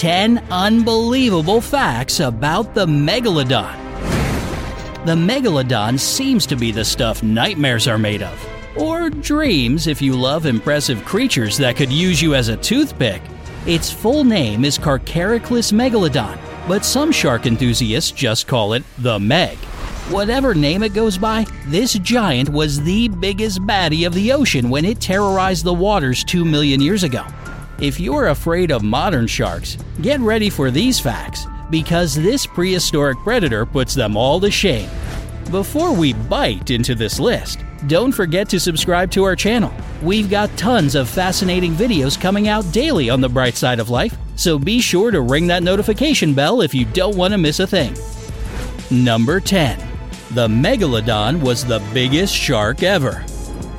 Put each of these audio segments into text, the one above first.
10 unbelievable facts about the megalodon. The megalodon seems to be the stuff nightmares are made of. Or dreams if you love impressive creatures that could use you as a toothpick. Its full name is Carcharodactylus megalodon, but some shark enthusiasts just call it the Meg. Whatever name it goes by, this giant was the biggest baddie of the ocean when it terrorized the waters 2 million years ago. If you're afraid of modern sharks, get ready for these facts, because this prehistoric predator puts them all to shame. Before we bite into this list, don't forget to subscribe to our channel. We've got tons of fascinating videos coming out daily on the bright side of life, so be sure to ring that notification bell if you don't want to miss a thing. Number 10 the megalodon was the biggest shark ever.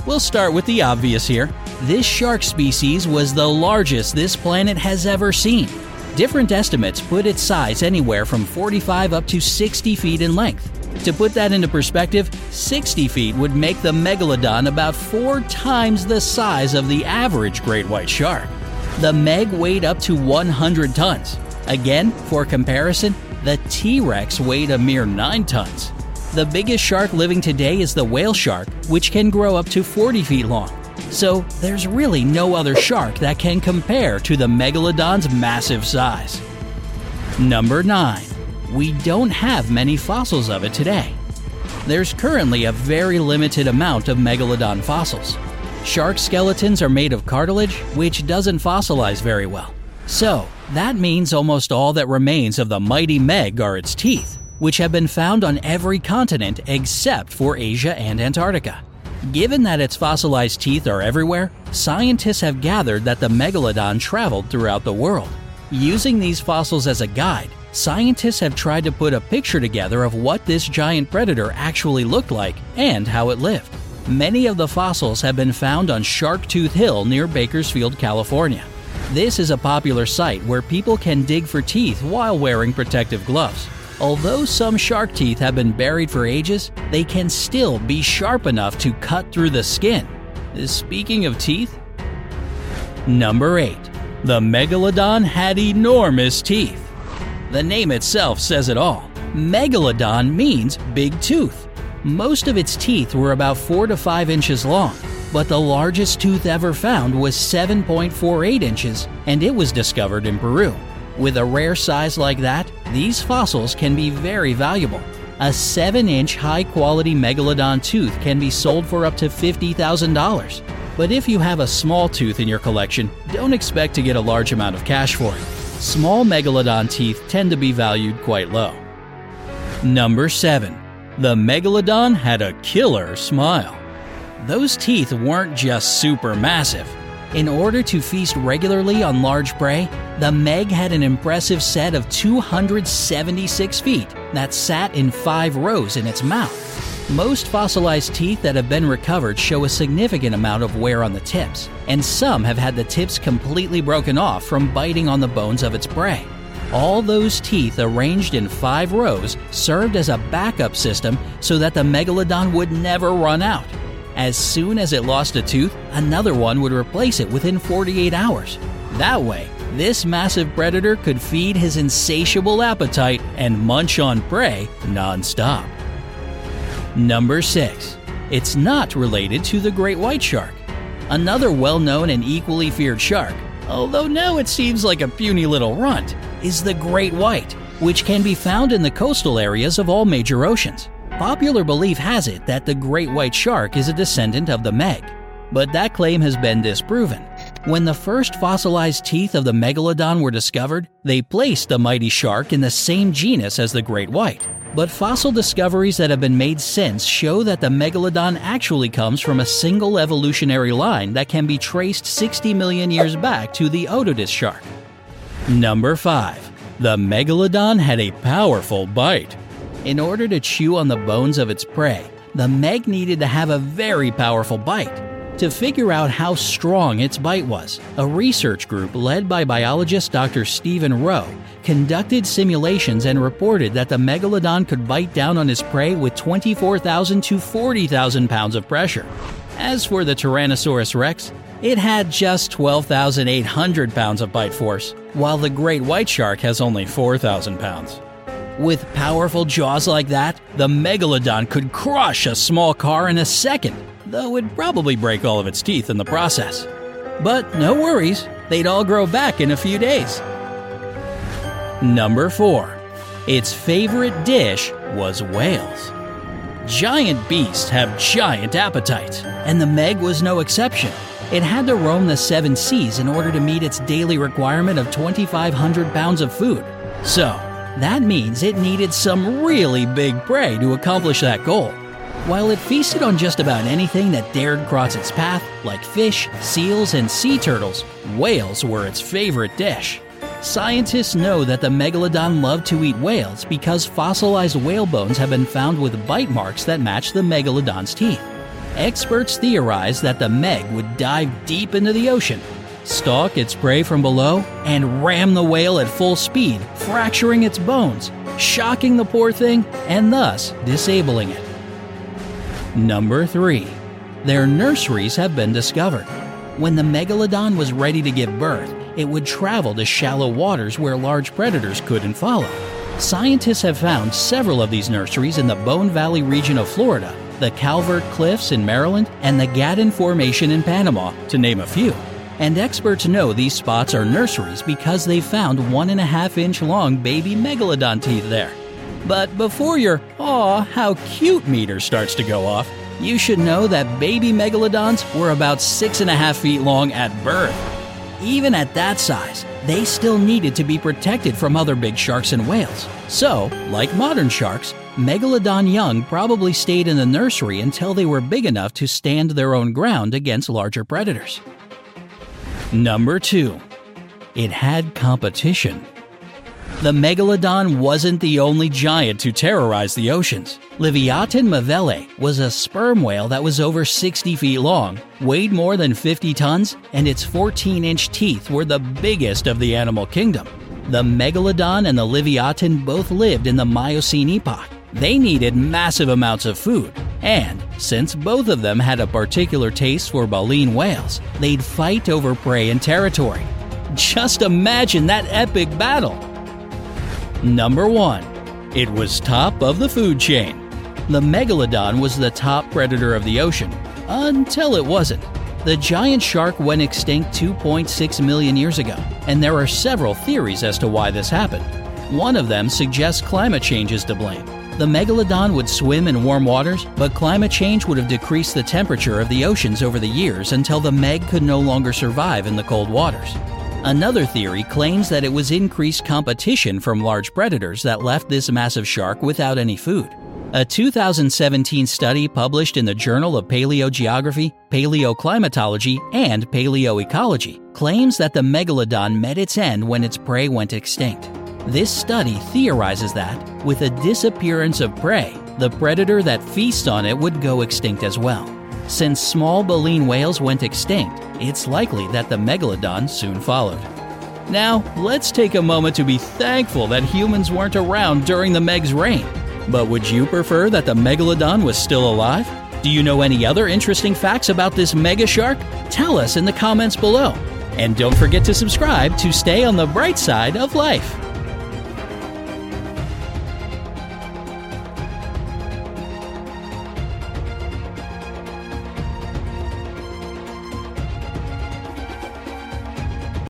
We'll start with the obvious here. This shark species was the largest this planet has ever seen. Different estimates put its size anywhere from 45 up to 60 feet in length. To put that into perspective, 60 feet would make the megalodon about four times the size of the average great white shark. The Meg weighed up to 100 tons. Again, for comparison, the T Rex weighed a mere 9 tons. The biggest shark living today is the whale shark, which can grow up to 40 feet long. So, there's really no other shark that can compare to the megalodon's massive size. Number 9. We don't have many fossils of it today. There's currently a very limited amount of megalodon fossils. Shark skeletons are made of cartilage, which doesn't fossilize very well. So, that means almost all that remains of the mighty Meg are its teeth which have been found on every continent except for Asia and Antarctica. Given that its fossilized teeth are everywhere, scientists have gathered that the megalodon traveled throughout the world. Using these fossils as a guide, scientists have tried to put a picture together of what this giant predator actually looked like and how it lived. Many of the fossils have been found on Sharktooth Hill near Bakersfield, California. This is a popular site where people can dig for teeth while wearing protective gloves. Although some shark teeth have been buried for ages, they can still be sharp enough to cut through the skin. Speaking of teeth, Number 8. The Megalodon had enormous teeth. The name itself says it all. Megalodon means big tooth. Most of its teeth were about 4 to 5 inches long, but the largest tooth ever found was 7.48 inches, and it was discovered in Peru. With a rare size like that, these fossils can be very valuable. A 7 inch high quality megalodon tooth can be sold for up to $50,000. But if you have a small tooth in your collection, don't expect to get a large amount of cash for it. Small megalodon teeth tend to be valued quite low. Number 7. The megalodon had a killer smile. Those teeth weren't just super massive. In order to feast regularly on large prey, the Meg had an impressive set of 276 feet that sat in five rows in its mouth. Most fossilized teeth that have been recovered show a significant amount of wear on the tips, and some have had the tips completely broken off from biting on the bones of its prey. All those teeth arranged in five rows served as a backup system so that the megalodon would never run out. As soon as it lost a tooth, another one would replace it within 48 hours. That way, this massive predator could feed his insatiable appetite and munch on prey nonstop. Number 6. It's not related to the great white shark. Another well known and equally feared shark, although now it seems like a puny little runt, is the great white, which can be found in the coastal areas of all major oceans. Popular belief has it that the great white shark is a descendant of the Meg, but that claim has been disproven. When the first fossilized teeth of the megalodon were discovered, they placed the mighty shark in the same genus as the great white. But fossil discoveries that have been made since show that the megalodon actually comes from a single evolutionary line that can be traced 60 million years back to the Otodus shark. Number 5. The megalodon had a powerful bite. In order to chew on the bones of its prey, the Meg needed to have a very powerful bite. To figure out how strong its bite was, a research group led by biologist Dr. Stephen Wroe conducted simulations and reported that the megalodon could bite down on its prey with 24,000 to 40,000 pounds of pressure. As for the Tyrannosaurus rex, It had just 12,800 pounds of bite force, while the great white shark has only 4,000 pounds. With powerful jaws like that, the megalodon could crush a small car in a second, though it'd probably break all of its teeth in the process. But no worries, they'd all grow back in a few days. Number 4. Its favorite dish was whales. Giant beasts have giant appetites, and the Meg was no exception. It had to roam the seven seas in order to meet its daily requirement of 2,500 pounds of food. So, that means it needed some really big prey to accomplish that goal. While it feasted on just about anything that dared cross its path, like fish, seals, and sea turtles, whales were its favorite dish. Scientists know that the megalodon loved to eat whales because fossilized whale bones have been found with bite marks that match the megalodon's teeth. Experts theorize that the Meg would dive deep into the ocean, stalk its prey from below, and ram the whale at full speed, fracturing its bones, shocking the poor thing, and thus disabling it. Number 3. Their nurseries have been discovered. When the megalodon was ready to give birth, it would travel to shallow waters where large predators couldn't follow. Scientists have found several of these nurseries in the Bone Valley region of Florida the Calvert Cliffs in Maryland, and the Gatun Formation in Panama, to name a few. And experts know these spots are nurseries because they found one and a half inch long baby megalodon teeth there. But before your aw, how cute meter starts to go off, you should know that baby megalodons were about six and a half feet long at birth. Even at that size, they still needed to be protected from other big sharks and whales. So, like modern sharks, Megalodon young probably stayed in the nursery until they were big enough to stand their own ground against larger predators. Number 2. It had competition. The megalodon wasn't the only giant to terrorize the oceans. Livyatan melvillei was a sperm whale that was over 60 feet long, weighed more than 50 tons, and its 14 inch teeth were the biggest of the animal kingdom. The megalodon and the Livyatan both lived in the Miocene epoch, they needed massive amounts of food, and since both of them had a particular taste for baleen whales, they'd fight over prey and territory. Just imagine that epic battle! Number 1. It was top of the food chain. The megalodon was the top predator of the ocean, until it wasn't. The giant shark went extinct 2.6 million years ago, and there are several theories as to why this happened. One of them suggests climate change is to blame. The megalodon would swim in warm waters, but climate change would have decreased the temperature of the oceans over the years until the meg could no longer survive in the cold waters. Another theory claims that it was increased competition from large predators that left this massive shark without any food. A 2017 study published in the Journal of Paleogeography, Paleoclimatology, and Paleoecology claims that the megalodon met its end when its prey went extinct. This study theorizes that, with a disappearance of prey, the predator that feasts on it would go extinct as well. Since small baleen whales went extinct, it's likely that the megalodon soon followed. Now, let's take a moment to be thankful that humans weren't around during the Meg's reign. But would you prefer that the megalodon was still alive? Do you know any other interesting facts about this mega shark? Tell us in the comments below. And don't forget to subscribe to stay on the bright side of life.